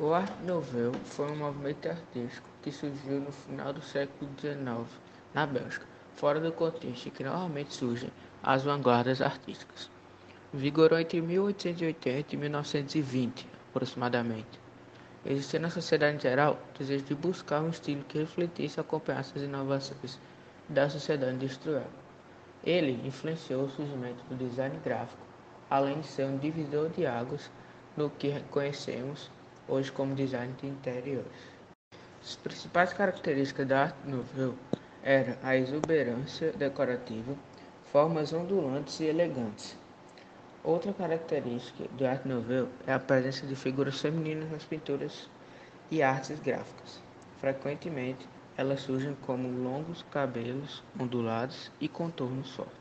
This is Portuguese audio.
O Art Nouveau foi um movimento artístico que surgiu no final do século XIX na Bélgica, fora do contexto em que normalmente surgem as vanguardas artísticas. Vigorou entre 1880 e 1920, aproximadamente. Existia na sociedade em geral o desejo de buscar um estilo que refletisse e acompanhasse as inovações da sociedade industrial. Ele influenciou o surgimento do design gráfico, além de ser um divisor de águas no que conhecemos hoje como design de interiores. As principais características da arte nouveau eram a exuberância decorativa, formas ondulantes e elegantes. Outra característica do arte nouveau é a presença de figuras femininas nas pinturas e artes gráficas. Frequentemente, elas surgem como longos cabelos ondulados e contornos fortes.